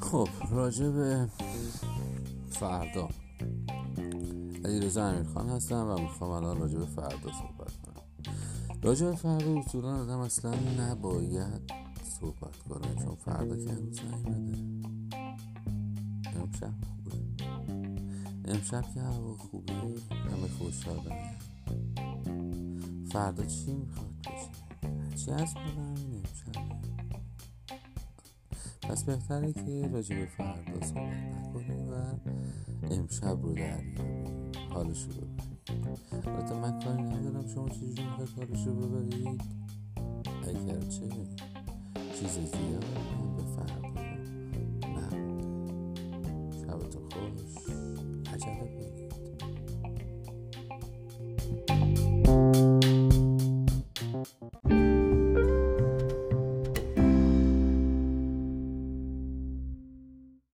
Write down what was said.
خب راجع به فردا. علی رزا امیرخان هستم و می‌خوام الان راجع به فردا صحبت کنم. راجع به فردا اصولا آدم اصلا نباید صحبت کنه چون فردا که امروز نیومده. امشب خوبه. امشب که هوا خوبه همه خوشحالن. فردا چی می‌خواد بشه از همین امشب پس بهتره که راجع به فردا صحبت نکنیم و امشب رو دریابیم حالش رو ببریم. البته من کاری ندارم شما چجوری می‌خواید حالش رو ببرید؟ اگر چه چیز زیاد به فردا. نمونده شبتون خوش. عجله